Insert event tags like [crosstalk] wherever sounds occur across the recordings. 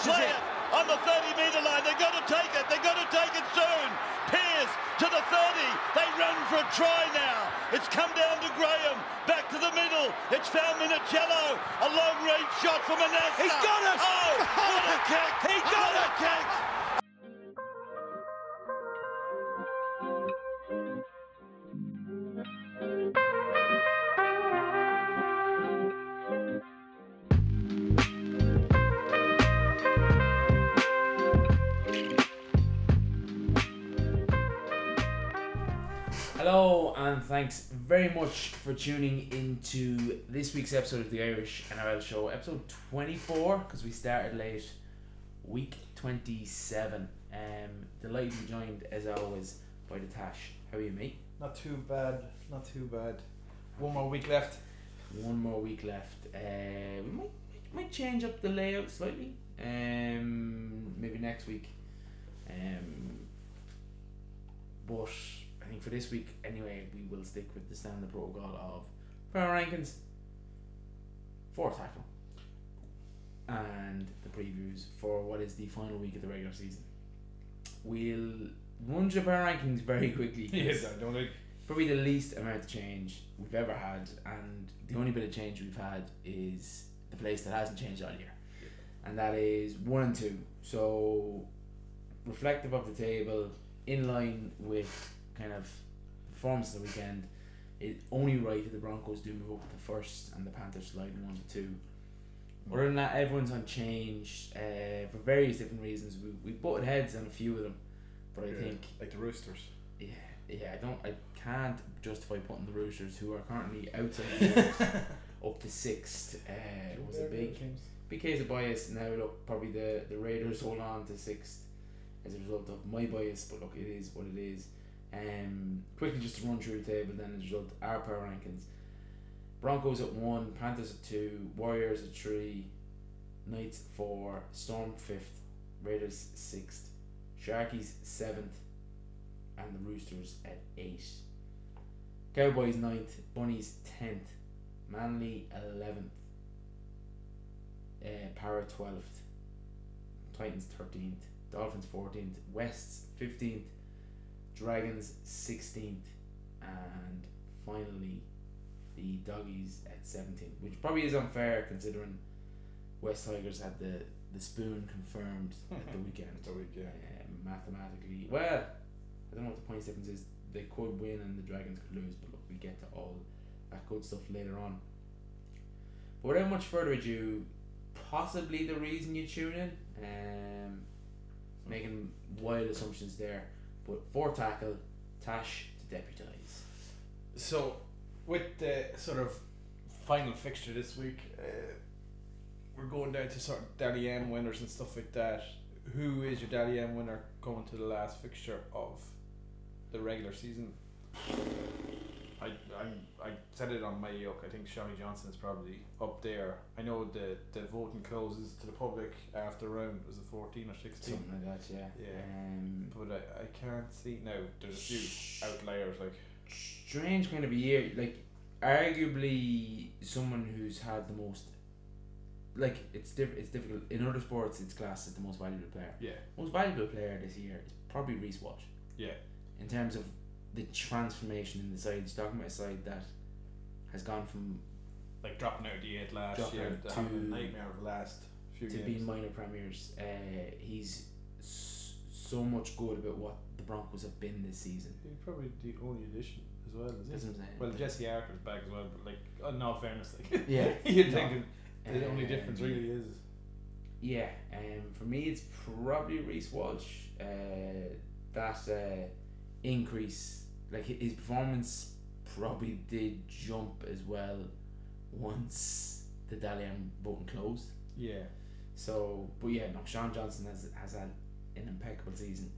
This play it. on the 30 metre line. They're going to take it. They're going to take it soon. Pierce to the 30. They run for a try now. It's come down to Graham. Back to the middle. It's found Minicello. A long range shot for Manassa. He's got it. Oh, what a [laughs] kick. He got what a it. kick. Thanks very much for tuning into this week's episode of the Irish NRL Show, episode 24, because we started late, week 27. Um, delighted to be joined, as always, by the Tache. How are you, mate? Not too bad. Not too bad. One more week left. One more week left. Uh, we might, might change up the layout slightly. Um, maybe next week. Um, but think for this week, anyway, we will stick with the standard protocol of power rankings, four tackle, and the previews for what is the final week of the regular season. We'll run through power rankings very quickly. [laughs] Yes, I don't like. probably the least amount of change we've ever had, and the only bit of change we've had is the place that hasn't changed all year, and that is one and two. So, reflective of the table, in line with kind of performance of the weekend. It only right that the Broncos do move up to first, and the Panthers slide one to two. Other than that, everyone's unchanged uh, for various different reasons. We we butted heads on a few of them, but I Yeah, think like the Roosters. yeah, yeah, I don't, I can't justify putting the Roosters, who are currently outside [laughs] the playoffs, up to sixth. Uh, it was a big, big case of bias. Now look, probably the the Raiders hold on to sixth as a result of my bias, but look, it is what it is. Um, quickly just to run through the table, then a result, our power rankings: Broncos at one, Panthers at two, Warriors at three, Knights four, Storm fifth, Raiders sixth, Sharkies seventh, and the Roosters at eight. Cowboys ninth, Bunnies tenth, Manly eleventh, uh, Para twelfth, Titans thirteenth, Dolphins fourteenth, Wests fifteenth, Dragons sixteenth, and finally the Doggies at seventeenth, which probably is unfair considering West Tigers had the the spoon confirmed at the [laughs] weekend. The week, yeah. Um, mathematically, well, I don't know what the points difference is. They could win and the Dragons could lose, but look, we get to all that good stuff later on. But without much further ado, possibly the reason you tune in, um, making wild assumptions there, but four tackle, Tache to deputise. So, with the sort of final fixture this week, uh, we're going down to sort of Dally M winners and stuff like that. Who is your Dally M winner going to the last fixture of the regular season? I I'm, I said it on my yoke. I think Shaun Johnson is probably up there. I know the the voting closes to the public after round was it fourteen or sixteen. Something like that, yeah. Yeah. Um, But I, I can't see now. There's a few outliers like strange kind of a year. Like, arguably, someone who's had the most. Like it's diff- it's difficult in other sports. It's classed as the most valuable player. yeah Most valuable player this year is probably Reece Walsh. yeah in terms of the transformation in the side. He's talking about a side that has gone from like dropping out of the eight last Dropping year. out to having a to- nightmare of the last few to games. being minor premiers. Uh, he's s- so much good about what the Broncos have been this season. He's probably the only addition as well, is That's he? what I'm saying. Well, Like, Jesse Arthars back as well, but like, uh, in all fairness, like, Yeah. [laughs] you're No. thinking the only difference Um, really is Yeah, um, for me it's probably Reece Walsh. Uh, that uh, increase, like his performance, probably did jump as well once the Dalian button closed. yeah, So, but yeah, no, Shaun Johnson has has had an impeccable season.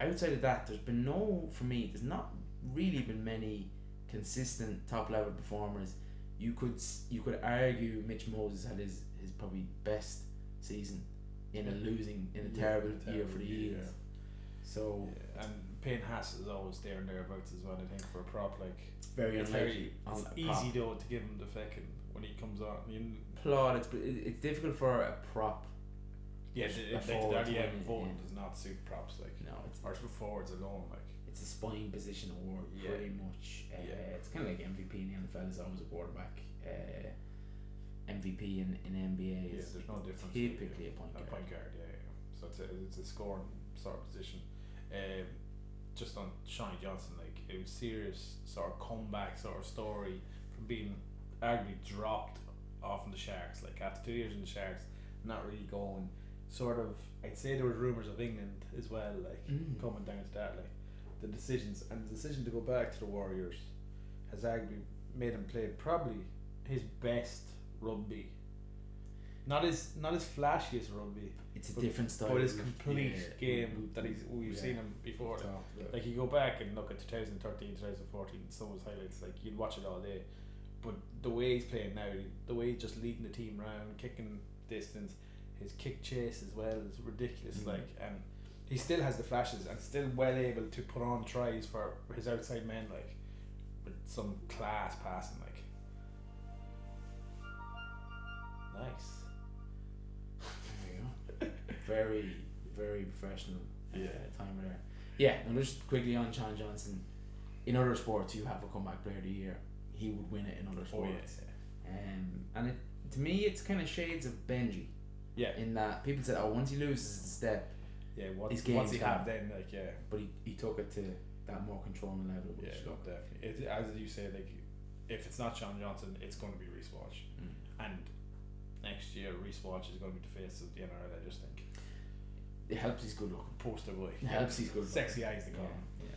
Outside of that, there's been no for me. There's not really been many consistent top level performers. You could you could argue Mitch Moses had his, his probably best season in a losing in a Yeah, terrible a year for the year. Eagles. So yeah. and Payne Haas is always there and thereabouts as well. I think for a prop, like very it's very it's easy prop. though to give him the feckin' when he comes on. You, Plot. It's it- it's difficult for a prop Yeah, the, like the forward Dally to M win it, voting yeah. does not suit props like No, it's or for forwards alone like it's a spine position award Yeah. pretty much. Uh, Yeah. It's kind of like MVP in the NFL is always a quarterback. Uh, MVP in, in NBA yeah is there's no difference typically a point a guard. point guard yeah, yeah. so it's a, it's a scoring sort of position um, just on Shaun Johnson like it was serious sort of comeback sort of story from being arguably dropped off in the Sharks like after two years in the Sharks not really going sort of I'd say there was rumours of England as well like Mm. coming down to that like the decisions and the decision to go back to the Warriors has arguably made him play probably his best rugby not as not his flashiest rugby It's a But- different style. but his of- complete yeah, game that he's we've yeah, seen him before like, about. like you go back and look at 2013 2014 some of his highlights like you'd watch it all day but the way he's playing now the way he's just leading the team round kicking distance his kick chase as well is ridiculous Mm. like and he still has the flashes and still well able to put on tries for his outside men like with some class passing like nice There you go. Very, very professional. Uh, Yeah. timer there. Yeah. and just quickly on Shaun Johnson. In other sports, you have a comeback player of the year. He would win it in other sports. oh yeah Um, and it, to me, it's kind of shades of Benji. yeah In that people said, "Oh, once he loses the step," yeah what, His what's he game's have then like yeah but he, he took it to that more controlling level. Yeah, definitely. It, as you say, like if it's not Shaun Johnson, it's going to be Reece Walsh, Mm. and next year Reece Walsh is going to be the face of the NRL. I just think it helps. He's good looking. poster boy. It helps. He's good. Sexy eyes, they call yeah, him.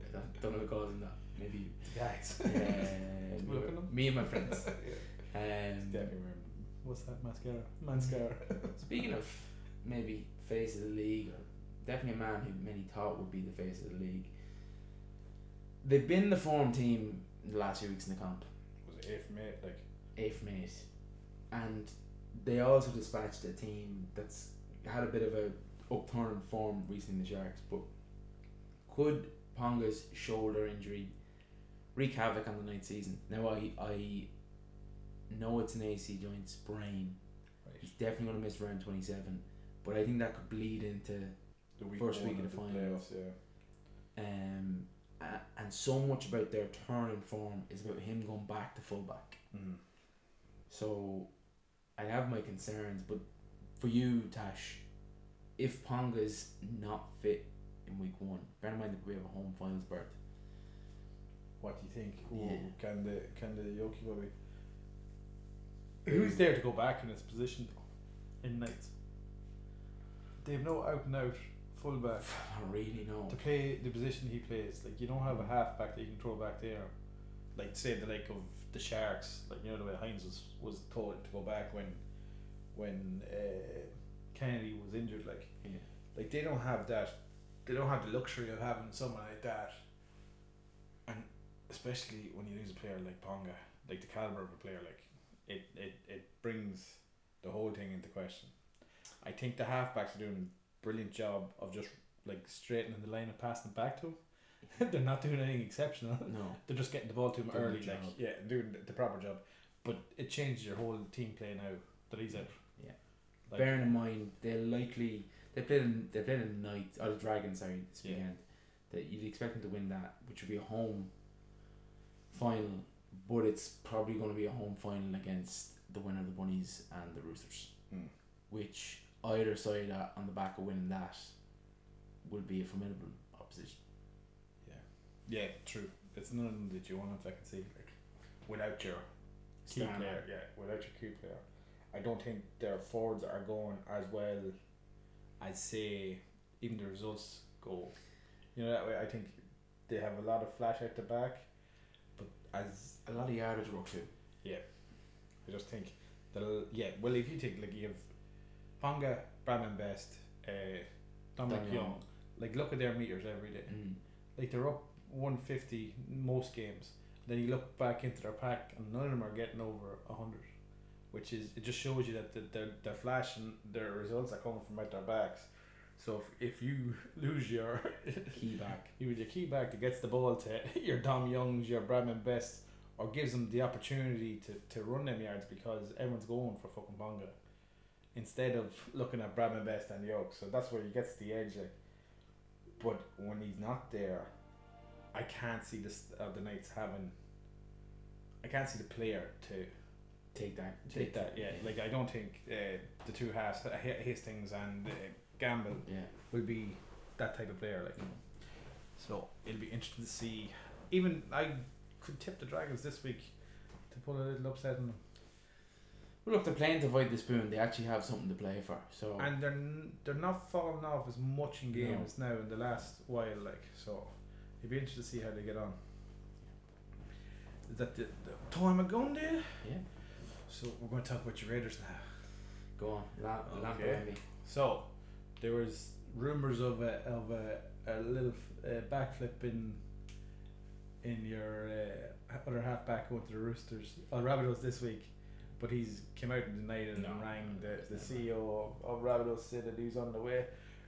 yeah. don't, don't know the cause in that. Maybe. the Guys. Um, Look at him. me and my friends. [laughs] yeah. Um, definitely wearing. What's that mascara? Mascara. [laughs] Speaking of maybe face of the league, or definitely a man who many thought would be the face of the league. They've been the form team in the last few weeks in the comp, Was it eighth mate? Like eighth mate, and they also dispatched a team that's had a bit of a upturn in form recently in the Sharks. But could Ponga's shoulder injury wreak havoc on the ninth season? Now I I know it's an AC joint sprain. right. He's definitely going to miss round 27, but I think that could bleed into The week First week of the finals. playoffs, Yeah. um and so much about their turn in form is about him going back to fullback. Mm. So I have my concerns, but for you, Tache, if Ponga's not fit in week one, bear in mind that we have a home finals berth. What do you think? Yeah. Can the can the Yoki Bobby? Who's there to go back in his position though? In Knights. They've no out and out fullback. [sighs] I don't really know. to play the position he plays. Like you don't have a hmm. half back that you can throw back there. Like say the like of the Sharks, like you know the way Hynes was was told to go back when when uh, Kennedy was injured. Like Yeah. like they don't have that. They don't have the luxury of having someone like that. And especially when you lose a player like Ponga, like the caliber of a player, like it it, it brings the whole thing into question. I think the halfbacks are doing a brilliant job of just like straightening the line and passing it back to him. [laughs] They're not doing anything exceptional. No. [laughs] They're just getting the ball to him early, like yeah, doing the, the proper job. But it changes your whole team play now that he's out. Yeah. Like, Bearing in mind, they'll likely they played in they played in night or the Dragons sorry this Yeah. weekend. That you'd expect them to win that, which would be a home final, but it's probably going to be a home final against the winner of the Bunnies and the Roosters, Hmm. which either side uh, on the back of winning that will be a formidable. Yeah, true. It's none that you want to fucking see like without your key Star player. Yeah, without your key player, I don't think their forwards are going as well as say even the results go. You know that way. I think they have a lot of flash at the back, but as A lot of yardage work too. Yeah, I just think that'll yeah. Well, if you take like you have Ponga, Bradman Best, uh, Dominic Young. like look at their meters every day. Mm. Like they're up one fifty most games. Then you look back into their pack, and none of them are getting over hundred, which is it just shows you that the, their their flash and their results are coming from out their backs. So if, if you [laughs] lose your Key [laughs] back. you with your key back that gets the ball to [laughs] your Dom Youngs, your Bradman Best, or gives them the opportunity to, to run them yards because everyone's going for fucking Ponga. instead of looking at Bradman Best and Yoke. So that's where he gets the edge. Like. But when he's not there, I can't see this uh, the Knights having. I can't see the player to Take that. take that. Yeah, like I don't think uh, the two halves, uh, Hastings and uh, Gamble, Yeah. will be that type of player. Like, so it'll be interesting to see. Even I could tip the Dragons this week to pull a little upset on them, Well, look, they're playing to avoid the spoon. They actually have something to play for. So and they're n- they're not falling off as much in games now in the last while. Like, so it'll be interesting to see how they get on. Is that the, the time of going there? yeah, So we're going to talk about your Raiders now. go on. Okay. around me. So, there was rumors of a of a, a little uh, backflip in in your uh, other halfback going to the Roosters. Oh, Rabbitohs this week, but he's came out and denied it No. and rang the, the CEO of, of Rabbitohs said that he's on the way.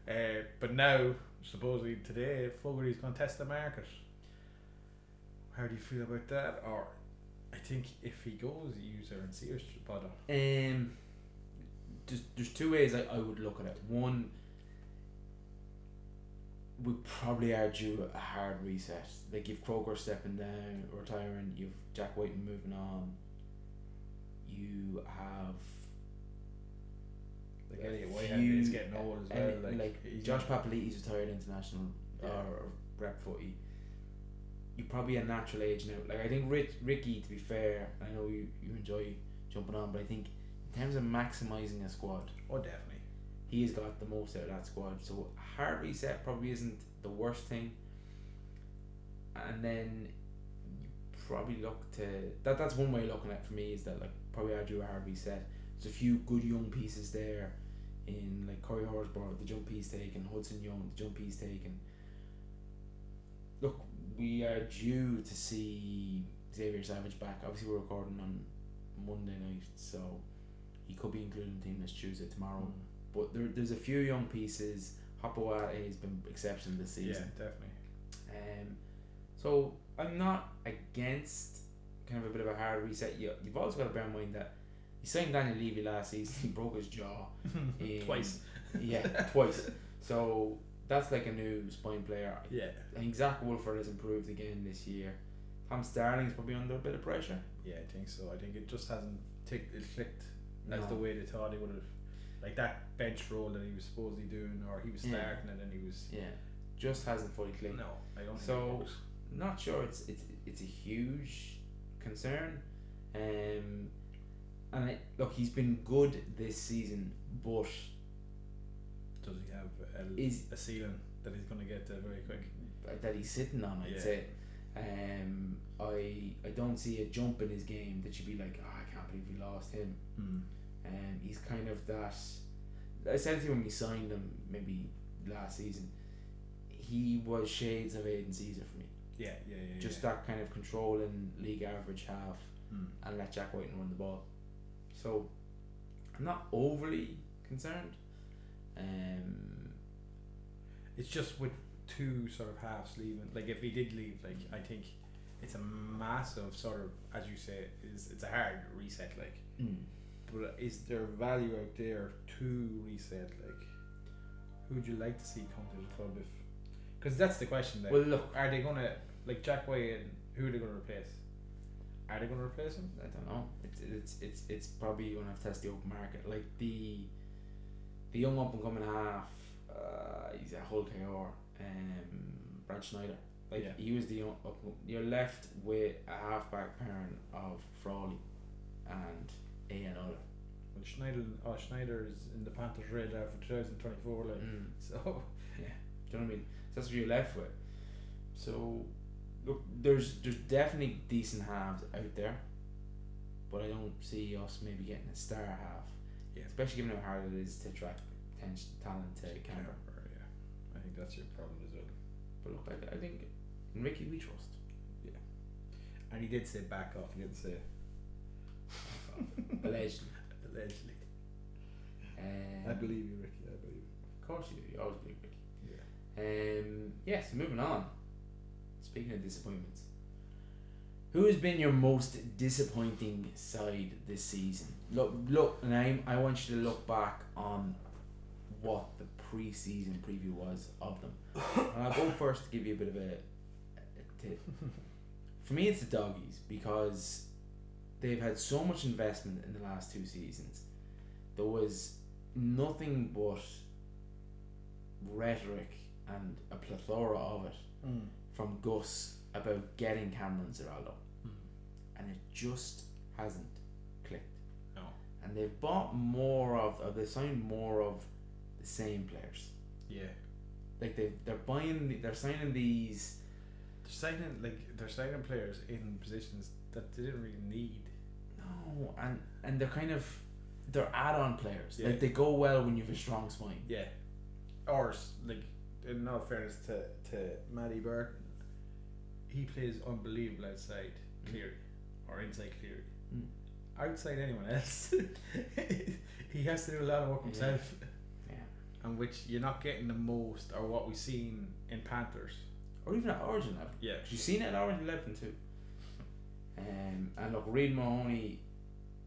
Uh, but now, supposedly today, Fogarty's going to test the market. How do you feel about that? Or I think if he goes, use her and see her bother. Um, there's, there's two ways I, I would look at it. One, we probably are due a hard reset. Like you've Croker stepping down, retiring. You've Jack Wighton moving on. You have Like Elliott Whitehead few- is getting old as well. Like, he's Josh Papali'i's retired international Yeah. or, or rep footy. You probably a natural age now. Like I think Rick, Ricky, to be fair, I know you, you enjoy jumping on, but I think in terms of maximising a squad, Oh, definitely. he has got the most out of that squad. So a hard reset probably isn't the worst thing. And then you probably look to that. That's one way of looking at it for me is that like probably I do a hard reset. There's a few good young pieces there, in like Corey Horsburgh, the jump he's taken, Hudson Young, the jump he's taken. Look, we are due to see Xavier Savage back. Obviously, we're recording on Monday night, so he could be included in the team this Tuesday tomorrow. Mm. But there, there's a few young pieces. Hopoate has been exceptional this season. Yeah, definitely. Um, so I'm not against kind of a bit of a hard reset. You, you've also got to bear in mind that he signed Daniel Levi last season. He broke his jaw. [laughs] in- Twice. Yeah, twice. So that's like a new spine player. Yeah. I think Zac Woolford has improved again this year. Tom Starling's probably under a bit of pressure. Yeah, I think so. I think it just hasn't ticked, it clicked as No. the way they thought he would have. Like that bench role that he was supposedly doing, or he was Yeah. starting and then he was. Yeah, just hasn't fully clicked. No, I don't think So- not sure it's it's it's a huge concern. Um, and it, look, he's been good this season, but Does he have a, Is- a ceiling that he's going to get to very quick? that he's sitting on, I'd Yeah. say. Um, I I don't see a jump in his game that you'd be like, oh, I can't believe we lost him. Mm. Um, he's kind of that. Essentially, when we signed him, maybe last season, he was shades of Aidan Sezer for me. Yeah, yeah, yeah. Just yeah. that kind of controlling league average half. Mm. and let Jack Wighton run the ball. So I'm not overly concerned. Um, It's just with two sort of halves leaving. Like if he did leave, like I think it's a massive sort of, as you say, is it's a hard reset. Like, but is there value out there to reset? Like, who would you like to see come to the club if? Because that's the question. Like, well, look, are they gonna like Jack White and who are they gonna replace? Are they gonna replace him? I don't know. It's it's it's it's probably gonna have to test the open market. Like the the young up and coming half. Uh, he's a Hull KR. Um, Brad Schneider. Like Yeah. he was the young up. You're left with a halfback pairing of Frawley and Ian Ola. Well, Schneider, oh Schneider is in the Panthers radar for 2024. Like, Mm. [laughs] so Do you know what I mean? So that's what you're left with. So, look, there's there's definitely decent halves out there, but I don't see us maybe getting a star half. Yeah. Especially given how hard it is to attract talent to Canberra. Canberra, yeah, I think that's your problem as well. But look, I, I think Ricky we trust. Yeah. And he did say back off. He didn't say [laughs] Allegedly. allegedly. Um, I believe you, Ricky. I believe. Of course you do. You always believe Ricky. Yeah. Um, yes, moving on. Speaking of disappointments, Who has been your most disappointing side this season? Look, look, and I, I want you to look back on what the pre-season preview was of them. [laughs] and I'll go first to give you a bit of a, a tip. [laughs] For me, it's the doggies because they've had so much investment in the last two seasons. There was nothing but rhetoric and a plethora of it Mm. From Gus about getting Cameron Ciraldo, hmm. and it just hasn't clicked. No. And they've bought more of, of they signed more of the same players. Yeah. Like they they're buying, they're signing these. They're signing like they're signing players in positions that they didn't really need. No, and and they're kind of they're add-on players. Yeah. Like they go well when you have a strong spine. Yeah. Or like in all fairness to to Matty Burton, he plays unbelievable outside Cleary or inside Cleary. Mm. Outside anyone else, [laughs] he has to do a lot of work himself, Yeah. and which you're not getting the most or what we've seen in Panthers. Or even at Origin level. Yeah. You've seen it at Origin eleven too. Um, and look, Reed Mahoney,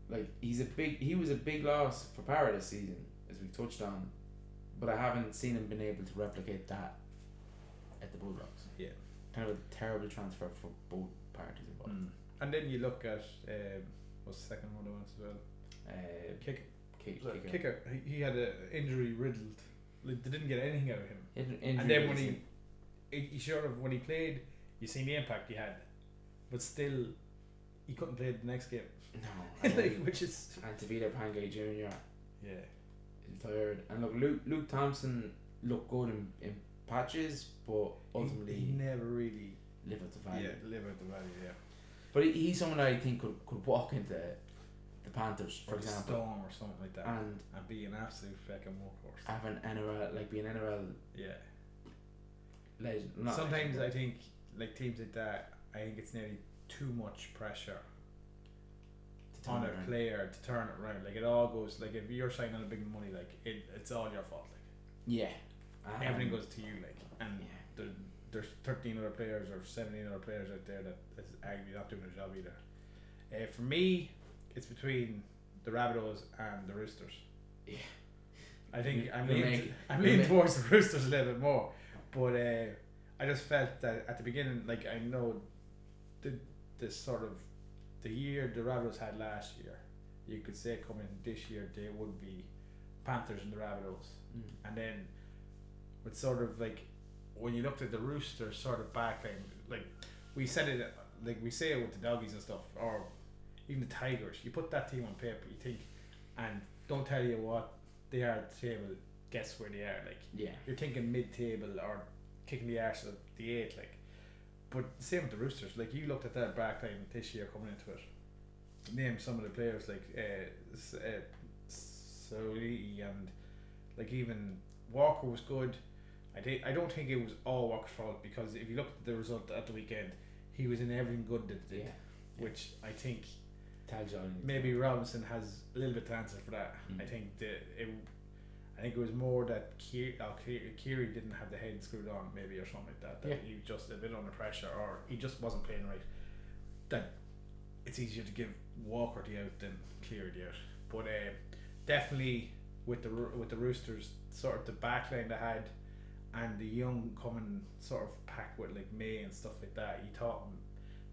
like he's a big, he was a big loss for Para this season, as we've touched on, but I haven't seen him been able to replicate that at the Bulldogs. Yeah. Kind of a terrible transfer for both parties involved. Mm. And then you look at um, what's the second one I went as well. Uh, Kick, kick, kicker. kicker. He, he had an injury riddled. Like, they didn't get anything out of him. In- and then when he, he, he sort of when he played, you seen the impact he had, but still, he couldn't play the next game. no, [laughs] like, which is and Tevita Pangai Jr. yeah, is tired, and look, Luke Luke Thompson looked good in, in patches, but ultimately he, he never really live up to value. yeah live out the value yeah. But he, he's someone that I think could, could walk into the Panthers, for Or example, Storm or something like that, and and be an absolute fucking workhorse. have an NRL like be an NRL yeah. legend. Not Sometimes legend, I think like teams like that, I think it's nearly too much pressure to on turn a player to turn it around. Like it all goes like if you're signing a big money, like it, it's all your fault. Like Yeah, um, everything goes to you. Like and Yeah, there, there's 13 other players or 17 other players out there that is arguably not doing a job either. Uh, for me, it's between the Rabbitohs and the Roosters. Yeah. I think I'm you're leaning, I'm leaning towards the Roosters a little bit more, but uh, I just felt that at the beginning, like I know the this sort of the year the Rabbitohs had last year, you could say coming this year they would be Panthers and the Rabbitohs Mm. and then with sort of like when you looked at the Roosters sort of backline, like we said it, like we say it with the doggies and stuff, or even the Tigers. You put that team on paper, you think, and don't tell you what they are at the table. Guess where they are? Like yeah, you're thinking mid-table or kicking the arse of the eight, like. But same with the Roosters. Like you looked at that back backline this year coming into it. Name some of the players like uh, uh, Soli and like even Walker was good. I did, I don't think it was all Walker's fault because if you look at the result at the weekend, he was in everything good that they yeah. did, which I think maybe Robinson has a little bit to answer for that. Mm. I think that it, I think it was more that Keary, uh, didn't have the head screwed on, maybe or something like that. That Yeah. he was just a bit under pressure, or he just wasn't playing right. That it's easier to give Walker the out than Cleary the out. But uh, definitely with the with the Roosters, sort of the back backline they had, and the young coming sort of pack with like May and stuff like that. You thought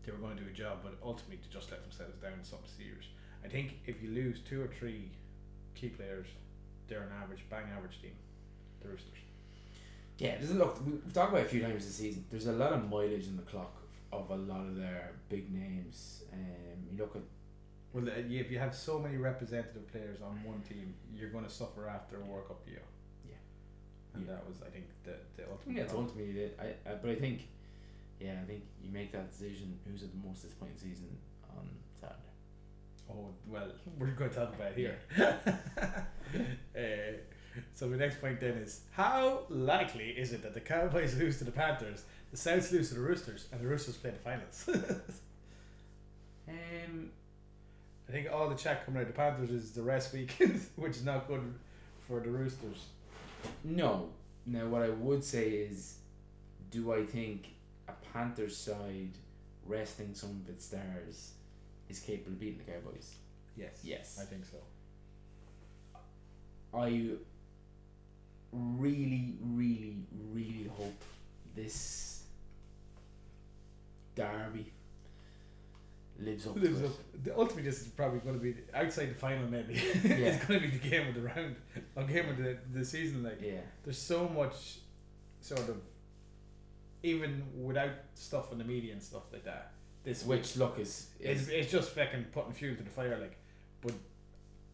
they were going to do a job, but ultimately to just let themselves down in something serious. I think if you lose two or three key players, they're an average, bang average team. The Roosters. Yeah, there's a look. We've talked about it a few times this season. There's a lot of mileage in the clock of a lot of their big names. Um, you look at Well, uh, if you have so many representative players on one team, you're going to suffer after a World Cup year. And Yeah. that was, I think, the the ultimate. yeah, it's problem. ultimately it. I, I but I think, yeah, I think you make that decision. Who's at the most disappointing season on Saturday? Oh well, we're going to talk about it here. uh, [laughs] [laughs] so the next point then is how likely is it that the Cowboys lose to the Panthers, the Souths lose to the Roosters, and the Roosters play the finals? [laughs] Um, I think all the chat coming out of the Panthers is the rest week, which is not good for the Roosters. No. Now, what I would say is, do I think a Panthers side resting some of its stars is capable of beating the Cowboys? Yes. Yes. I think so. I really, really, really hope this derby lives up Lives up. The, ultimate this is probably going to be outside the final. Maybe [laughs] Yeah. it's going to be the game of the round, or game of the, the season. Like. Yeah. there's so much, sort of, even without stuff in the media and stuff like that. This week Which look is, it's, it's just fucking putting fuel to the fire. Like, but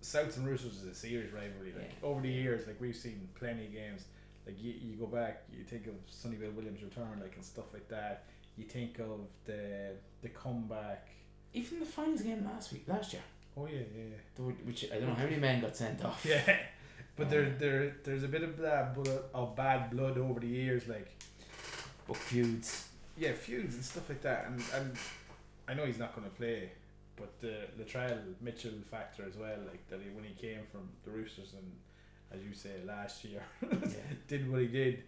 Souths and Roosters is a serious rivalry. Like Yeah. over the years, like we've seen plenty of games. Like you, you go back, you think of Sonny Bill Williams' return, like and stuff like that. You think of the the comeback. Even the finals game last week, last year, Oh yeah, yeah. which I don't know how many men got sent off. [laughs] Yeah, but there, um, there, there's a bit of that of bad blood over the years, like Book feuds. yeah, feuds and stuff like that. And and I know he's not going to play, but the Latrell Mitchell factor as well, like that he, when he came from the Roosters and as you say last year, [laughs] Yeah. did what he did.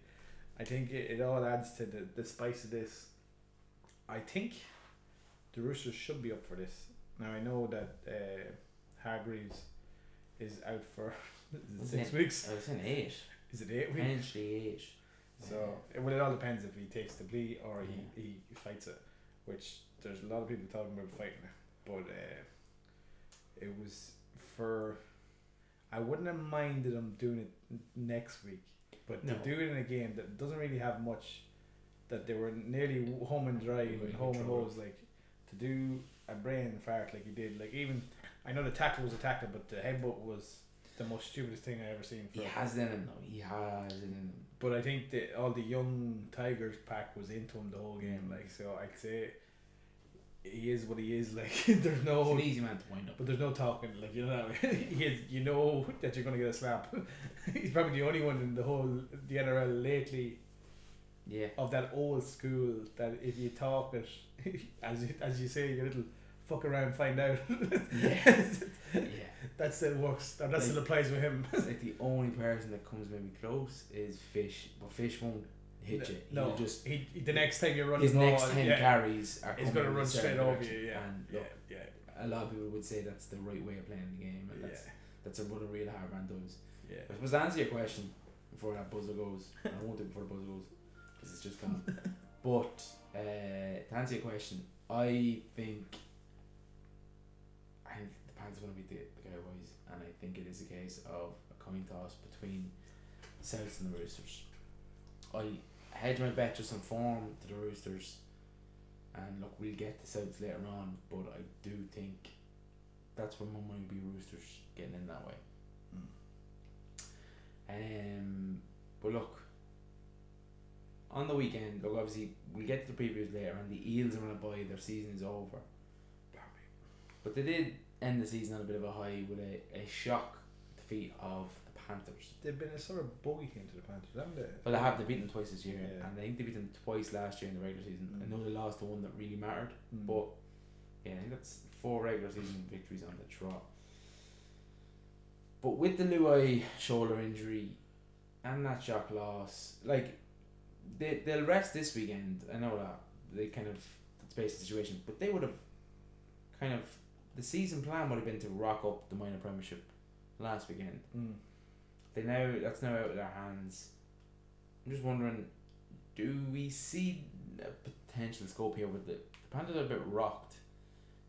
I think it, it all adds to the, the spice of this. I think the Roosters should be up for this. Now I know that uh, Hargreaves is out for [laughs] is six Yeah. weeks. I was saying eight. Is it eight weeks? Potentially eight. So it, well, it all depends if he takes the plea or he, he fights it, which there's a lot of people talking about fighting it, but uh, it was for. I wouldn't have minded him doing it next week, but No. to do it in a game that doesn't really have much, that they were nearly home and dry and home and hose, like to do a brain fart like he did, like even I know the tackle was a tackle, but the headbutt was the most stupidest thing I ever seen. For He has it in him though. He has it in him. but I think that all the young Tigers pack was into him the whole game. Mm. Like so, I could say he is what he is. [laughs] Like there's no, an easy man to wind up. but there's no talking. Like you know, [laughs] he is, you know [laughs] that you're gonna get a slap. He's probably the only one in the whole the NRL lately Yeah. of that old school that if you talk it, [laughs] as you, as you say, your little fuck around, find out. Yeah. [laughs] yeah. that still works. That, that still Like- applies with him. Like [laughs] the only person that comes maybe close is Fish, but Fish won't hit you. No, He'll just he, the next time you're running, his next ball, ten yeah, carries are he's gonna run straight over you. Yeah, And yeah, look, yeah, a lot of people would say that's the right way of playing the game, and yeah, that's that's what a real hard man does. yeah. I suppose to answer your question before that buzzer goes, I won't do it before the buzzer goes because it's just gone. [laughs] but uh, to answer your question, I think I think the are going to be the, the Cowboys, and I think it is a case of a coin toss between Souths and the Roosters. I hedge my bet just on form to the Roosters, and look, we'll get the Souths later on, but I do think that's where my money will be Roosters getting in that way. Um, but look, on the weekend, look, obviously, we'll get to the previews later, and the Eels are on a bye, their season is over. But they did end the season on a bit of a high with a, a shock defeat of the Panthers. They've been a sort of bogey team to the Panthers, haven't they? Well, they have they beat them twice this year, Yeah. and I think they beat them twice last year in the regular season. I Mm. know they lost the one that really mattered, Mm. but yeah, I think that's four regular season victories on the trot. But with the Luai shoulder injury and that shock loss, like they they'll rest this weekend. I know that they kind of that's based the situation, but they would have kind of the season plan would have been to rock up the minor premiership last weekend. Mm. They now that's now out of their hands. I'm just wondering, do we see a potential scope here with the, the Panthers are a bit rocked.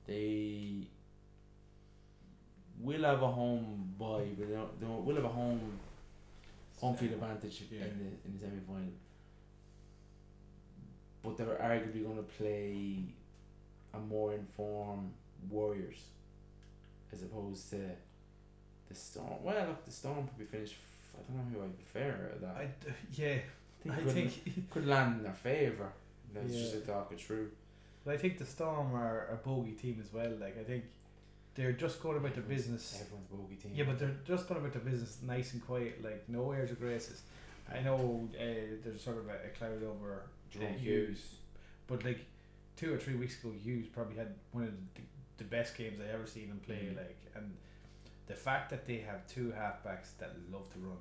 They will have a home bye, but they don't, they will have a home home field advantage Yeah. in the in the semi final. But they're arguably going to play a more informed Warriors as opposed to the Storm. Well, look, the Storm probably finished. f- I don't know who I'd fair at that. I d- yeah, I could, think, could land in their favour. That's just a talk it through. but I think the Storm are a bogey team as well. Like I think they're just going about their Everyone's- business. Everyone's bogey team. Yeah, but they're just going about their business nice and quiet. Like no airs or graces. I know uh, there's sort of a, a cloud over Jahrome uh, Hughes. but like two or three weeks ago, Hughes probably had one of the, the best games I ever seen him play. Mhm. Like, and the fact that they have two halfbacks that love to run,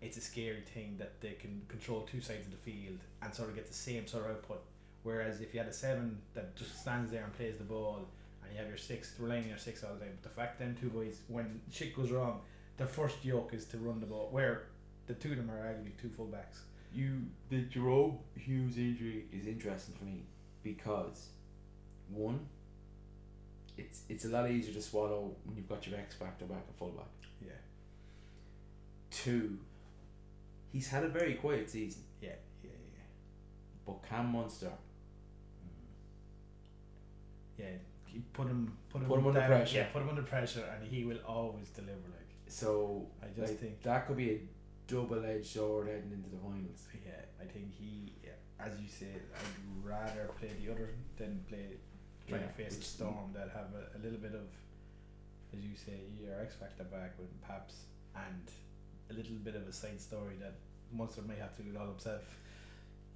it's a scary thing that they can control two sides of the field and sort of get the same sort of output Whereas if you had a seven that just stands there and plays the ball, and you have your six relying on your six all the time, but the fact them two boys, when shit goes wrong, their first yoke is to run the ball. Where the two of them are arguably two fullbacks. You the Jahrome Hughes injury is interesting for me because one, it's it's a lot easier to swallow when you've got your X factor back at fullback. Yeah, Two, he's had a very quiet season, yeah, yeah, yeah. but Cam Munster mm. Yeah, you put him put him, Put him under down- pressure. Yeah, put him under pressure, and he will always deliver. Like so I just like, think, that could be a double edged sword heading into the finals. yeah, I think he, as you say, I'd rather play the other than play try Yeah, to face a storm that have a, a little bit of, as you say, your X factor back with Paps and a little bit of a side story that Munster may have to do it all himself.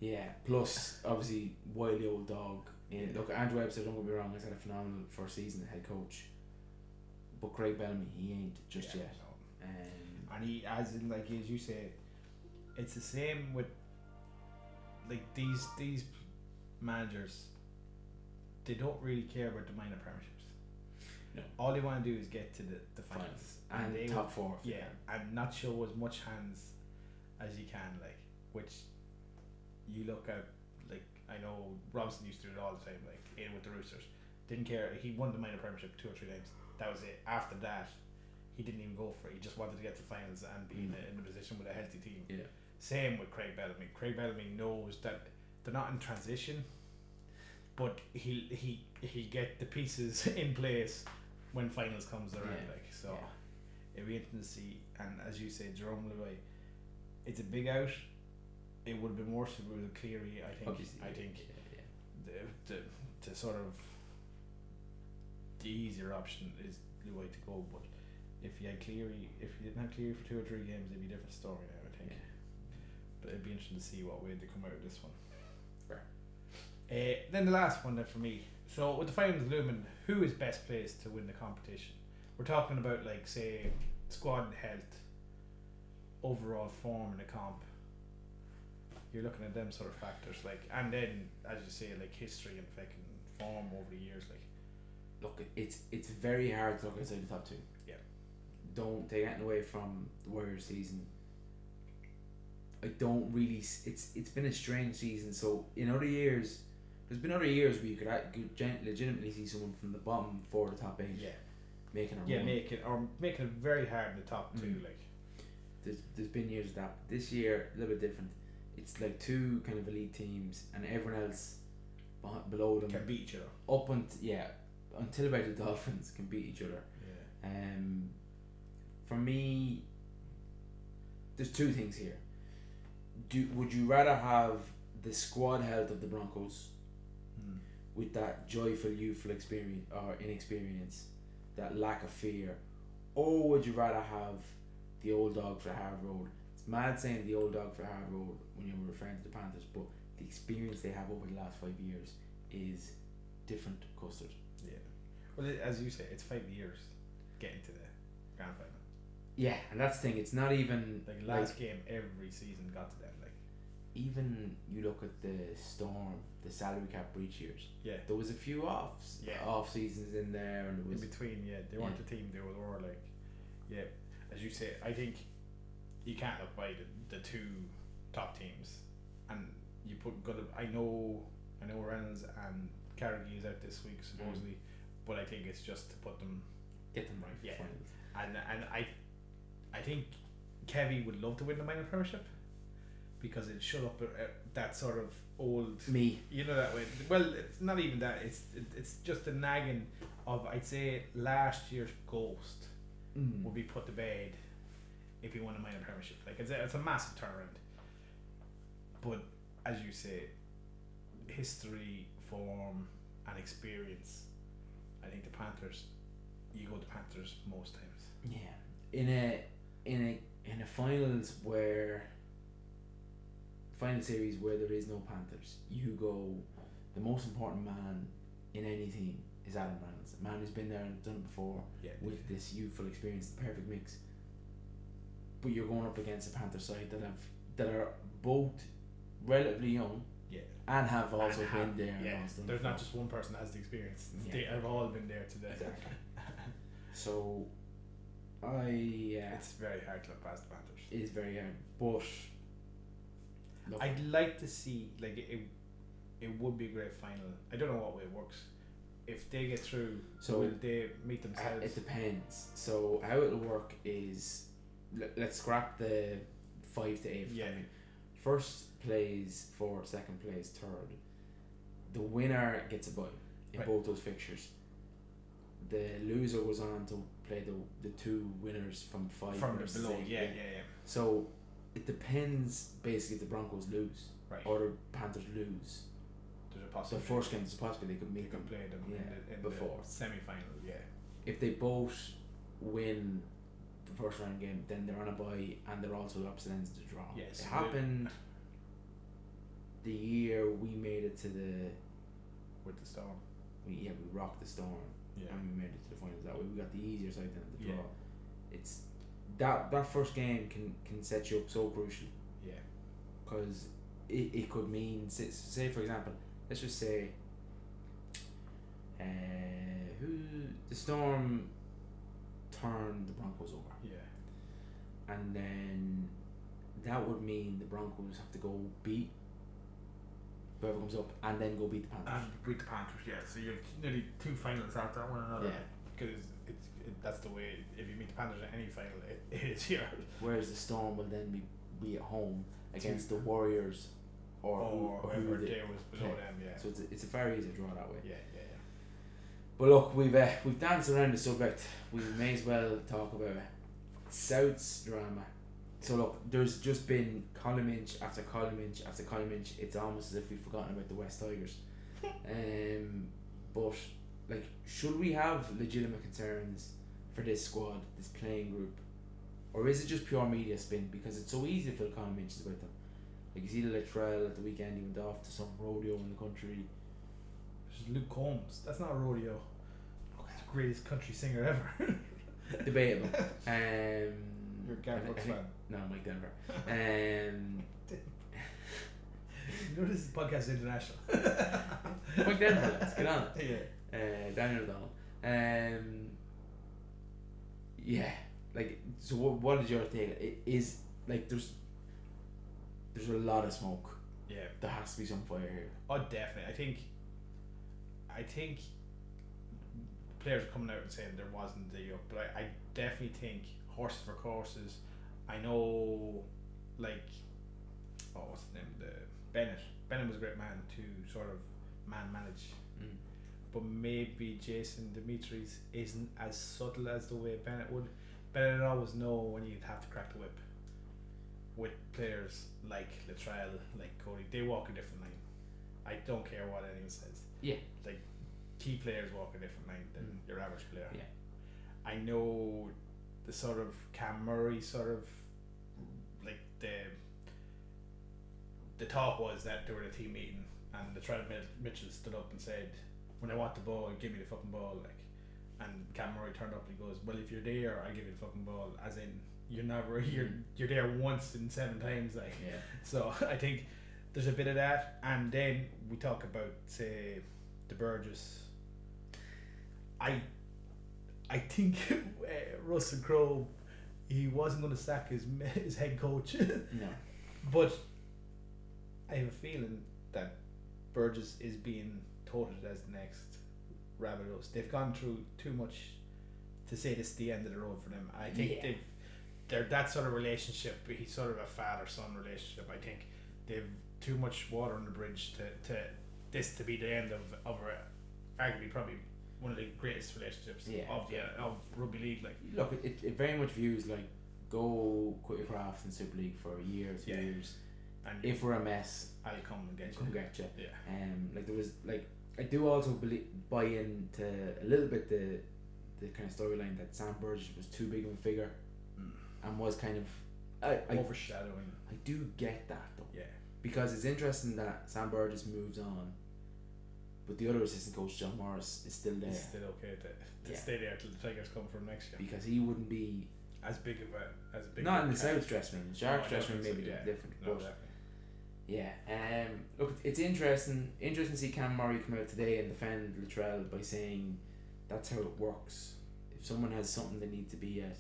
Yeah. Plus, obviously, wily old dog. Yeah. Look, Andrew Webster. Don't get me wrong. He's had a phenomenal first season head coach. But Craig Bellamy, he ain't just Yeah, yet. no. Um, and he as in like as you say it's the same with like these these managers they don't really care about the minor premierships. No. all they want to do is get to the, the finals. and they top will- four. yeah and not show as much hands as you can like which you look at like I know Robson used to do it all the time like in with the Roosters. Didn't care he won the minor premiership two or three times. That was it. After that he didn't even go for it he just wanted to get to the finals and be in, a, in a position with a healthy team Yeah. same with Craig Bellamy Craig Bellamy knows that they're not in transition but he he he'll get the pieces [laughs] in place when finals comes around Yeah. like so Yeah. it'll be interesting to see and as you say Jerome Leroy it's a big out it would have been worse if it was a Cleary I think Obviously, I think yeah, yeah. the, the, the sort of the easier option is the way to go. But if you had Cleary, if you didn't have Cleary for two or three games, it'd be a different story now. I think. But it'd be interesting to see what way they come out of this one. Fair. Uh, then the last one then for me. So with the finals looming, who is best placed to win the competition? We're talking about like say squad health, overall form in the comp. You're looking at them sort of factors, like, and then as you say, like history and fucking form over the years, like. Look, it's it's very hard to look outside the top two. Yeah. Don't take anything away from the Warriors season. I don't really. It's it's been a strange season. So in other years, there's been other years where you could, could legitimately see someone from the bottom four to top eight Yeah, making a yeah, run. make it or making it very hard in the top two, Mm. like. there's there's been years of that. This year a little bit different. It's like two kind of elite teams and everyone else below them Can beat each other. up until yeah until about the Dolphins can beat each other. Yeah. Um, for me, there's two things here. Do would you rather have the squad health of the Broncos Mm. with that joyful youthful experience or inexperience, that lack of fear, or would you rather have the old dog for the hard road? It's mad saying the old dog for the hard road when you're referring to the Panthers, but the experience they have over the last five years is different custard. Yeah. Well, as you say, it's five years getting to the grand final. Yeah, and that's the thing. It's not even Like like last game, every season got to them. Like even you look at the storm, the salary cap breach years. yeah, There was a few offs, Yeah. off seasons in there, and it in was between, yeah, they weren't Yeah. the team they were, were like, yeah. As you say, I think you can't look by the, the two top teams, and you put good. I know, I know Reynolds and Carrigan is out this week mm. supposedly, but I think it's just to put them get them right Yeah. and and I, I think Kevy would love to win the minor premiership because it shut up uh, that sort of old Me, you know that way. Well, it's not even that. It's it, it's just a nagging of I'd say last year's ghost mm. will be put to bed if he won the minor premiership. Like it's a, it's a massive turnaround. But as you say, history, form, and experience. I think the Panthers. You go to Panthers most times. yeah, in a in a in a finals where final series where there is no Panthers, you go. The most important man in any team is Adam Reynolds, a man who's been there and done it before. Yeah. with this youthful experience, the perfect mix. But you're going up against a Panther side that have that are both relatively young, Yeah. and have also And been there. Yeah, there's not just one person that has the experience. Yeah. They have all been there today. Exactly. [laughs] So, I yeah, It's very hard to look past the Panthers. it is very hard, but look, I'd like to see like it. It would be a great final. I don't know what way it works. If they get through, So, will they meet Uh, themselves? it depends. So how it'll work is let, let's scrap the five to eight. Yeah. First plays for second plays third. The winner gets a bye in Right. both those fixtures. The loser goes on to play the the two winners from five from the versus below. eight. Yeah, yeah, yeah. So it depends basically if the Broncos lose Right. or the Panthers lose. There's a possibility. The first game a possibility they could meet can them. play them Yeah, in the, in before. the semi-final. Yeah. if they both win the first round game, then they're on a bye and they're also the opposite ends of the draw. Yes, it happened [laughs] the year we made it to the With the storm. we yeah we rocked the storm Yeah. and we made it to the finals that way. We got the easier side than the draw. Yeah. It's that that first game can can set you up so crucially Yeah. because it, it could mean say, say for example let's just say uh, who the storm turned the Broncos over Yeah. and then that would mean the Broncos have to go beat whoever comes up and then go beat the Panthers. And with the Panthers, yeah. So you have nearly two finals after one another. Yeah. Because it's it, that's the way. If you meet the Panthers in any final, it, [laughs] it is yours. Whereas the Storm will then be, be at home against the Warriors or, who, Or who whoever they- there was below play. them. Yeah. So it's a, it's a very easy draw that way. yeah, yeah, yeah. But look, we've uh, we've danced around the subject. We may as well talk about South's drama. So look, there's just been column inch after column inch after column inch. It's almost as if we've forgotten about the West Tigers. [laughs] um, but like, should we have legitimate concerns for this squad, this playing group, or is it just pure media spin? Because it's so easy to fill column inches about them. Like you see the Latrell at the weekend, he went off to some rodeo in the country. There's Luke Combs. That's not a rodeo. He's the greatest country singer ever. Debatable. [laughs] Um, You're a Garth I- I Brooks fan. No, Mike Denver. Um, You know this is podcast international. Mike Denver, let's get on it. [laughs] Yeah. Uh, Daniel O'Donnell. Um, yeah, like so. What, what is your take? It is like there's there's a lot of smoke. Yeah. There has to be some fire here. Oh, definitely. I think. I think. Players are coming out and saying there wasn't the up, but I, I definitely think horses for courses. I know, like, oh, what's the name? The Bennett. Bennett was a great man to sort of man manage, Mm. but maybe Jason Demetriou isn't as subtle as the way Bennett would. Bennett would always know when you'd have to crack the whip. With players like Latrell, like Cody, they walk a different line. I don't care what anyone says. Yeah. Like key players walk a different line than Mm. your average player. Yeah. I know the sort of Cam Murray sort of like the the talk was that they were at a team meeting and the Trent Mitchell stood up and said, When I want the ball, give me the fucking ball like and Cam Murray turned up and he goes, Well if you're there I'll give you the fucking ball as in you're never [laughs] you're mm. you're there once in seven times like Yeah. [laughs] so [laughs] I think there's a bit of that, and then we talk about say the Burgess. I, I think [laughs] uh, Russell Crowe, he wasn't going to sack his [laughs] his head coach, [laughs] No. but I have a feeling that Burgess is being touted as the next Rabbitohs. They've gone through too much to say this is the end of the road for them. I think Yeah. they've they're that sort of relationship. He's sort of a father son relationship. I think they've too much water on the bridge to, to this to be the end of of a, arguably probably one of the greatest relationships Yeah. of the of rugby league. Like Look, it, it very much views like go quit your craft in Super League for years, two Yeah. years. and If we're a mess, I'll come and get come get you. Yeah. Um, like there was like I do also believe buy into a little bit the the kind of storyline that Sam Burgess was too big of a figure Mm. and was kind of I, I Overshadowing. I do get that though Yeah. because it's interesting that Sam Burgess moves on, but the other assistant coach John Morris is still there It's still okay to, to Yeah. stay there till the Tigers come from next year. because he wouldn't be As big of a as big not in the. South dressing room. The Sharks No, dressing room may be so, yeah. different, No, but definitely. Yeah. Um. Look, it's interesting. Interesting to see Cam Murray come out today and defend Latrell by saying that's how it works. If someone has something they need to be at,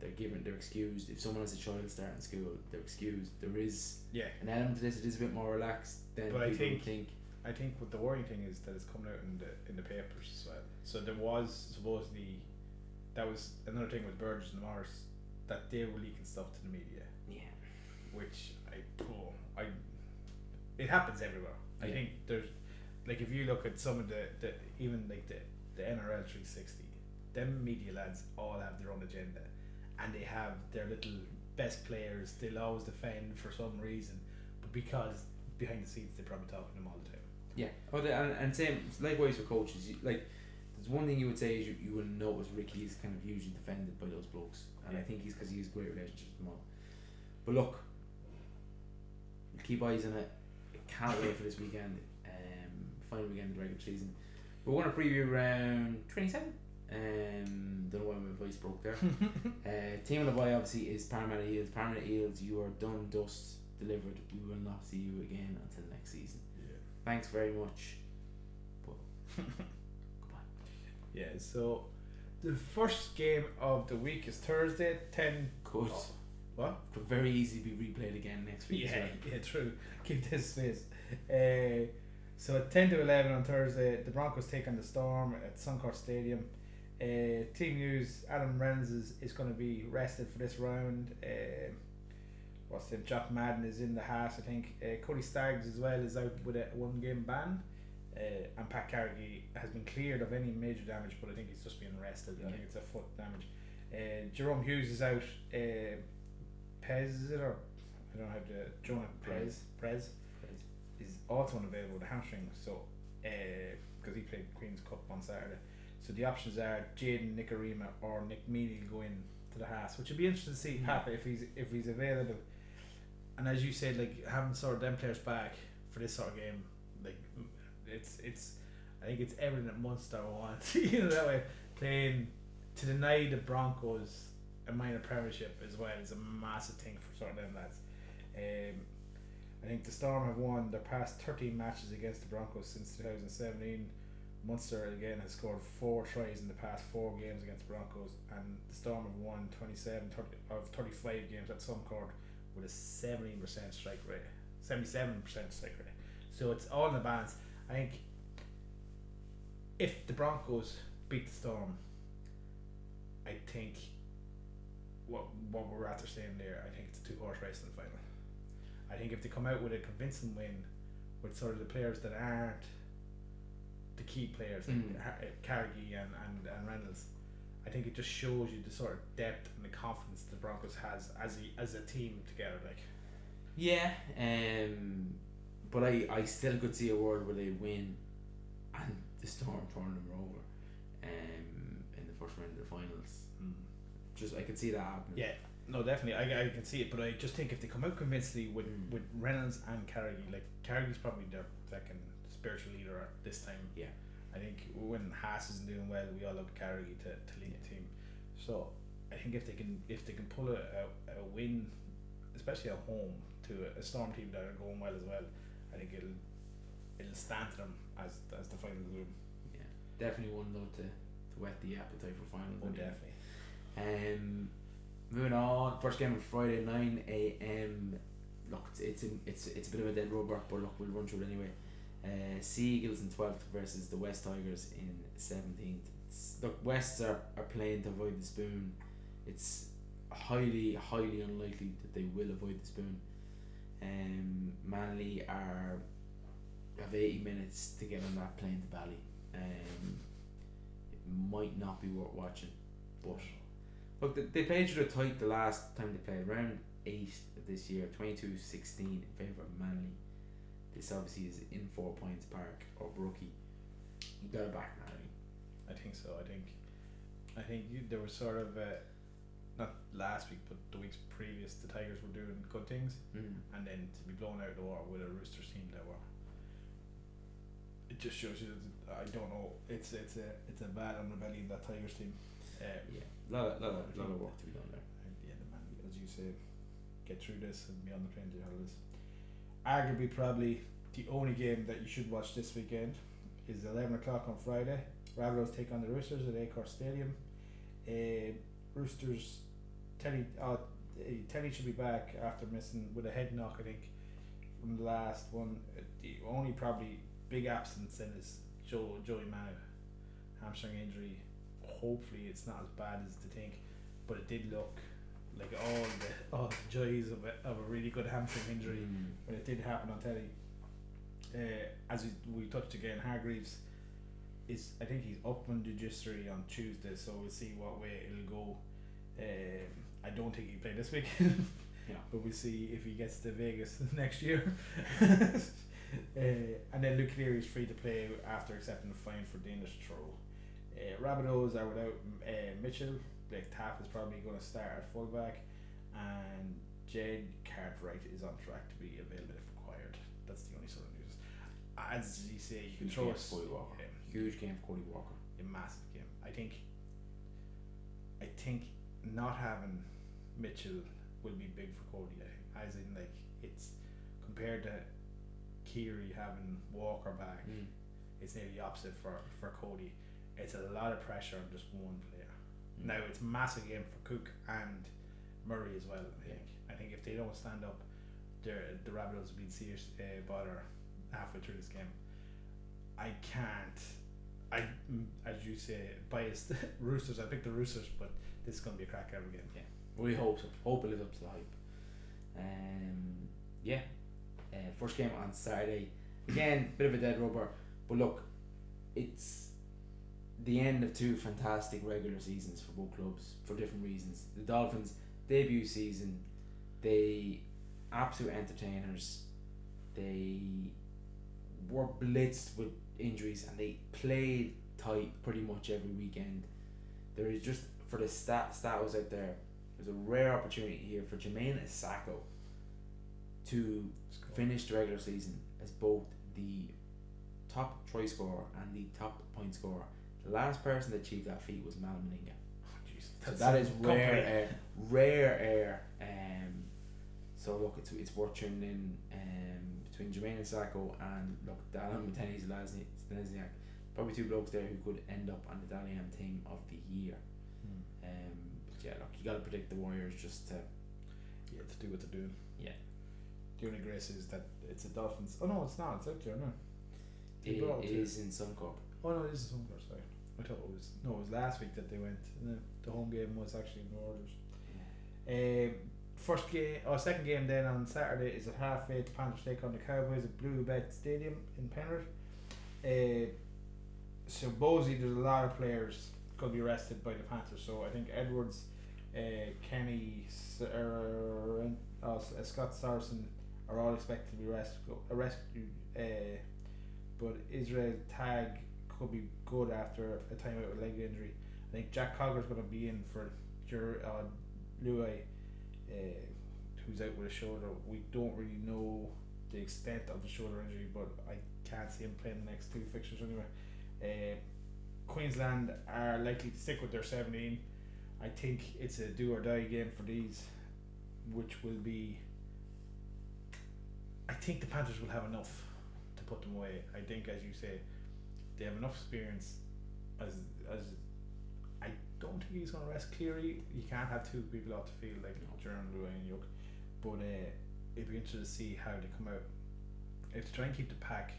they're given. They're excused. If someone has a child starting school, they're excused. There is Yeah. an element to this. It is a bit more relaxed than But people would think- think. I think what the worrying thing is that it's coming out in the in the papers as well. So there was supposedly that was another thing with Burgess and Morris that they were leaking stuff to the media, Yeah. which I oh, I it happens everywhere. I think there's like if you look at some of the, the even like the the NRL three sixty, them media lads all have their own agenda, and they have their little best players. They'll always defend for some reason, but because behind the scenes they're probably talking to them all the time. Yeah. Oh, and, and same likewise for coaches. You, like, there's one thing you would say is you, you will notice Ricky is kind of usually defended by those blokes, and I think he's because he has great relationships with them all. But look, keep eyes on it. Can't wait for this weekend. Um, final weekend of the regular season. We're going to preview round twenty seven. Um, don't know why my voice broke there. [laughs] uh, team of the boy obviously is Parramatta Eels. Parramatta Eels, you are done, dust, delivered. We will not see you again until next season. Thanks very much. But [laughs] goodbye. Yeah, so the first game of the week is Thursday, 10. Could Oh, what? could very easily be replayed again next week. as Yeah, well. yeah, true. [laughs] Keep this space. Uh, so at 10 to 11 on Thursday, the Broncos take on the Storm at Suncorp Stadium. Uh, team news Adam Reynolds is, is going to be rested for this round. Uh, what's name? Jock Madden is in the house, I think. Uh, Kotoni Staggs as well is out with a one game ban. Uh, and Pat Carrigan has been cleared of any major damage, but I think he's just being arrested. I think it's a foot damage. Uh, Jahrome Hughes is out. Uh, Pez is it or I don't know how to Jonah Prez Prez is also unavailable with a hamstring. So because he played Queens Cup on Saturday, so the options are Jayden Nikorima or Nick Meaney go in to the house, which would be interesting to see Mm. Papa if he's if he's available. And as you said, like having sort of them players back for this sort of game, like it's it's I think it's everything that Munster wants. [laughs] you know that way playing to deny the Broncos a minor premiership as well is a massive thing for sort of them lads. Um, I think the Storm have won their past 13 matches against the Broncos since 2017. Munster again has scored four tries in the past four games against Broncos, and the Storm have won 27 30, of 35 games at Suncorp with a 17% strike rate, 77% strike rate. So it's all in the balance. I think if the Broncos beat the Storm, I think what what we're after saying there, I think it's a two horse race in the final. I think if they come out with a convincing win, with sort of the players that aren't the key players, like Mm. Har- uh, Carrigan and, and, and Reynolds, I think it just shows you the sort of depth and the confidence the Broncos has as a as a team together. Like Yeah, um, but I, I still could see a world where they win and the Storm turn them over um, in the first round of the finals. Just I could see that happening. Yeah, no, definitely. I, I can see it, but I just think if they come out convincingly with, Mm. with Reynolds and Carrigan, like Carrigan's probably their second spiritual leader at this time. Yeah. I think when Haas isn't doing well, we all look to Carrigan to, to lead the team. So I think if they can if they can pull a, a, a win, especially at home to a, a Storm team that are going well as well, I think it'll it'll stand to them as as the final room. Yeah, definitely one though to, to whet the appetite for finals. Oh, definitely. Um, moving on, first game on Friday nine a.m. Look, it's it's it's it's a bit of a dead rubber, but look, we'll run through it anyway. Uh, Sea Eagles in twelfth versus the West Tigers in seventeenth. Look, Wests are, are playing to avoid the spoon. It's highly highly unlikely that they will avoid the spoon. Um, Manly are have eighty minutes to get on that plane to Bali. Um, it might not be worth watching, but. Look, they, played through the tight the last time they played, round 8 this year, 22 16 in favour of Manly. This obviously is in Four Pines Park or Brookie. You got it back now. I think so. I think, I think you, there was sort of uh, not last week, but the weeks previous, the Tigers were doing good things, Mm. and then to be blown out of the water with a Roosters team that were. It just shows you. That, I don't know. It's it's a it's a bad underbelly in that Tigers team. Uh, Yeah, a lot of, lot, of, lot of work to be done there. at the of man, as you say, get through this and be on the train to your holidays. Arguably probably the only game that you should watch this weekend is eleven o'clock on Friday. Rabbitohs take on the Roosters at Accor Stadium. Uh, Roosters, Teddy, uh, Teddy should be back after missing with a head knock, I think, from the last one. Uh, The only probably big absence then is Joe Joey Manu, hamstring injury. Hopefully, it's not as bad as they think, but it did look like all the all the joys of a, of a really good hamstring injury Mm. when it did happen on telly. Uh, as we, we touched again, Hargreaves is I think he's up on judiciary on Tuesday, so we'll see what way it'll go. Um, I don't think he'll play this week, [laughs] Yeah. but we'll see if he gets to Vegas [laughs] next year. [laughs] uh, and then Luke Keary is free to play after accepting a fine for dangerous throw. Uh, Rabbitohs are without uh, Mitchell. Blake Taaffe is probably going to start at fullback, and Jed Cartwright is on track to be available if required. That's the only sort of news. As you say, you can Huge throw game us for Cody Walker. um, Huge game for Cody Walker. a massive game. I think. I think not having Mitchell will be big for Cody. I think, as in like it's compared to Keary having Walker back, Mm. it's nearly opposite for for Cody. It's a lot of pressure on just one player. Now it's massive game for Cook and Murray as well. I think. I think if they don't stand up, the the Rabbitohs will be serious uh, bother halfway through this game. I can't. I mm, as you say biased [laughs] Roosters. I picked the Roosters, but this is going to be a crack out game. Yeah. We hope so. Hope it lives up to the hype. Um, yeah. Uh, first game on Saturday. Again, bit of a dead rubber. But look, it's the end of two fantastic regular seasons for both clubs for different reasons. The Dolphins debut season, they absolute entertainers. They were blitzed with injuries and they played tight pretty much every weekend. There is just for the stat status out there. There's a rare opportunity here for Jamayne Isaako to finish the regular season as both the top try scorer and the top point scorer. The last person to achieve that feat was Mal Meninga. Oh, jeez, So that is rare air, rare air. Um, so look, it's it's worth tuning in um, between Jamayne Isaako and look Dallin Watene Zelezniak. Probably two blokes there who could end up on the Dally team of the year. Hmm. Um, but yeah, look, you got to predict the Warriors just to Yeah, to do what they're doing. Yeah. The only grace is that it's a Dolphins. Oh no, it's not. It's out there. No. They it, brought it it. is in Suncorp. Oh no, it is a Suncorp. Sorry. I thought it was no. It was last week that they went. The, the home game was actually in Orders. Um, first game or second game then on Saturday is at half eight. The Panthers take on the Cowboys at Blue Bet Stadium in Penrith. Uh, so Bosey, there's a lot of players to be arrested by the Panthers. So I think Edwards, uh, Kenny, S- er, S- uh, Scott Sorensen are all expected to be arrested. Arrested, uh, but Israel Tag could be good after a time out with leg injury. I think Jack Cogger's going to be in for Jur- uh, Luai, uh, who's out with a shoulder. We don't really know the extent of the shoulder injury, but I can't see him playing the next two fixtures anyway. Uh, Queensland are likely to stick with their 17. I think it's a do or die game for these, which will be. I think the Panthers will have enough to put them away. I think, as you say, they have enough experience. As as I don't think he's going to rest Cleary. You can't have two people out the field like Jarome Luai and Yoke. But uh, it'd be interesting to see how they come out. If they try and keep the pack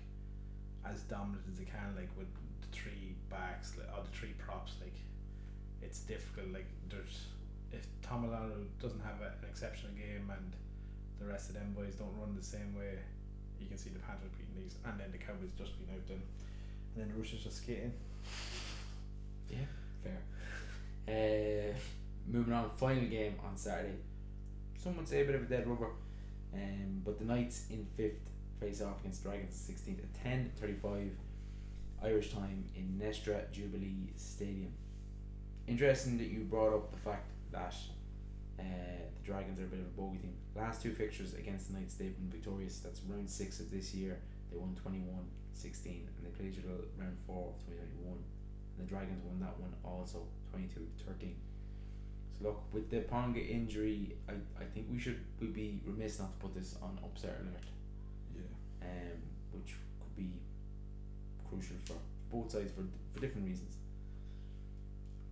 as dominant as they can, like with the three backs, like, or the three props, like it's difficult. Like there's if Tom doesn't have a, an exceptional game and the rest of them boys don't run the same way, you can see the Panthers beating these, and then the Cowboys just being out then, then the Roosters just skating. Yeah, fair. Uh, moving on, final game on Saturday. Some would say a bit of a dead rubber, um, but the Knights in fifth face off against Dragons sixteenth at ten thirty five Irish time in Netstrata Jubilee Stadium. Interesting that you brought up the fact that uh, the Dragons are a bit of a bogey team. Last two fixtures against the Knights, they've been victorious. That's round six of this year. They won 21 16, and they played each other round four of 2021. And the Dragons won that one also 22 13. So, look, with the Ponga injury, I, I think we should we'd be remiss not to put this on upset alert. Yeah. um, which could be crucial for both sides for for different reasons.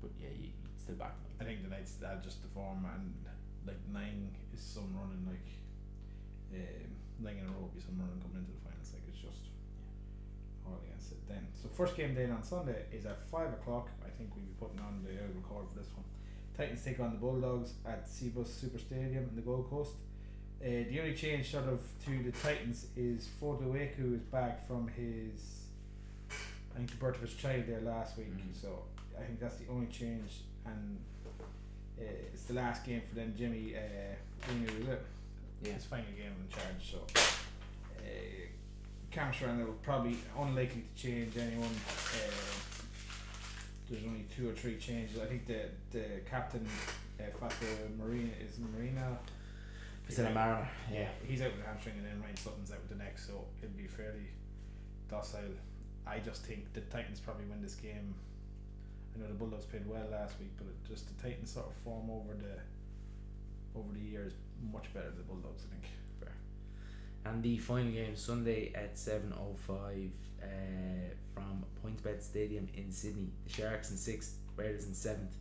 But yeah, you, you still back them. I think the Knights had just the form and like nine is some running like um, nine in a row would be some running coming into the finals. Like it's just against it. Then so first game then on Sunday is at five o'clock. I think we'll be putting on the uh, record for this one. Titans take on the Bulldogs at Cbus Super Stadium in the Gold Coast. Uh, the only change sort of to the Titans is Fodawaku is back from his I think the birth of his child there last week. Mhm. So I think that's the only change and uh, it's the last game for them. Jimmy uh, Greenwood, is it? Yeah. His final game in charge. So uh, Cam Shranda will probably unlikely to change anyone. Uh, there's only two or three changes. I think the the captain, uh, Fato Marina, is Marina. Instead of Mariner, yeah. He's out with the hamstring and then Ryan Sutton's out with the neck, so it'll be fairly docile. I just think the Titans probably win this game. I know the Bulldogs played well last week, but it just the Titans sort of form over the over the years much better than the Bulldogs, I think. And the final game Sunday at seven oh five uh, from PointsBet Stadium in Sydney. The Sharks in sixth, Raiders in seventh.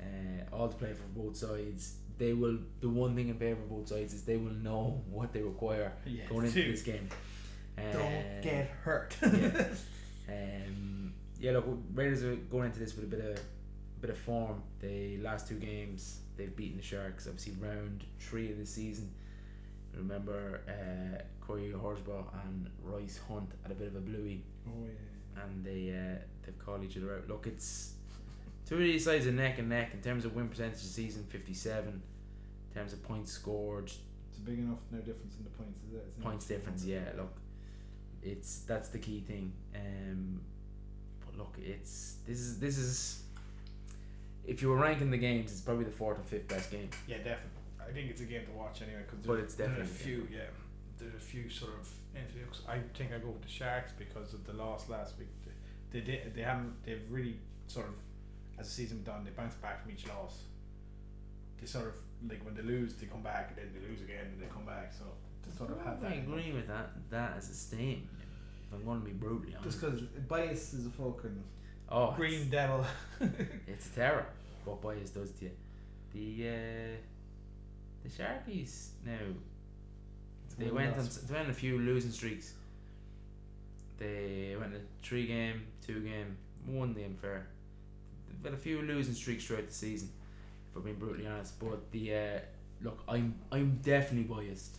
Uh, all to play for both sides. They will. The one thing in favour of both sides is they will know [laughs] what they require Yeah, going into this game. Uh, Don't get hurt. yeah. [laughs] Um, yeah, look, Raiders are going into this with a bit of a bit of form. The last two games they've beaten the Sharks. Obviously, round three of the season. Remember, uh, Corey Horsburgh and Royce Hunt had a bit of a bluey, oh yeah. and they uh, they've called each other out. Look, it's two of these sides are neck and neck in terms of win percentage this season, fifty seven. In terms of points scored, It's a big enough no difference in the points, is it? Points difference. Yeah, look, it's that's the key thing. Um, but look, it's this is this is. If you were ranking the games, it's probably the fourth or fifth best game. Yeah, definitely. I think it's a game to watch anyway. Cause But there- it's there are a definitely a few. Yeah, there's a few sort of interviews. I think I go with the Sharks because of the loss last week. They, they did. They haven't. They've really sort of, as the season went on, they bounced back from each loss. They sort of like when they lose, they come back, and then they lose again, and they come back. So to sort of have I agree with that. That as a stain. If I'm going to be brutally honest. Just because bias is a fucking oh, green [laughs] it's, devil. it's a terror. What bias does to you? The uh, the Sharkies now. They went on they went on a few losing streaks. They went a three game, two game, one game fair. They've had a few losing streaks throughout the season, if I'm being brutally honest. But the uh, look, I'm I'm definitely biased,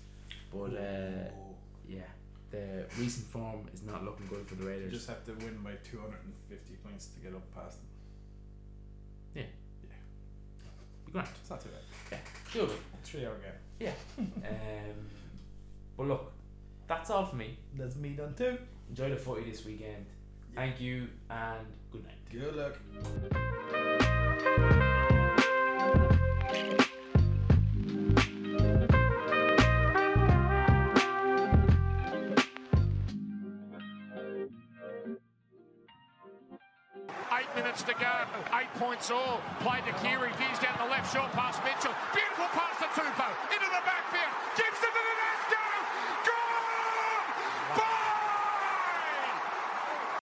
but uh, yeah, the recent form is not looking good for the You Raiders. just have to win by 250 points to get up past them. Be grand. It's not too bad. Sure. Three hour game. Um, but look, that's all for me. That's me done too. Enjoy the footy this weekend. Thank you and good night. Good luck. minutes to go. Eight points all. Played to Kiri. Veers down the left. Short pass Mitchell. Beautiful pass to Tupou. Into the backfield.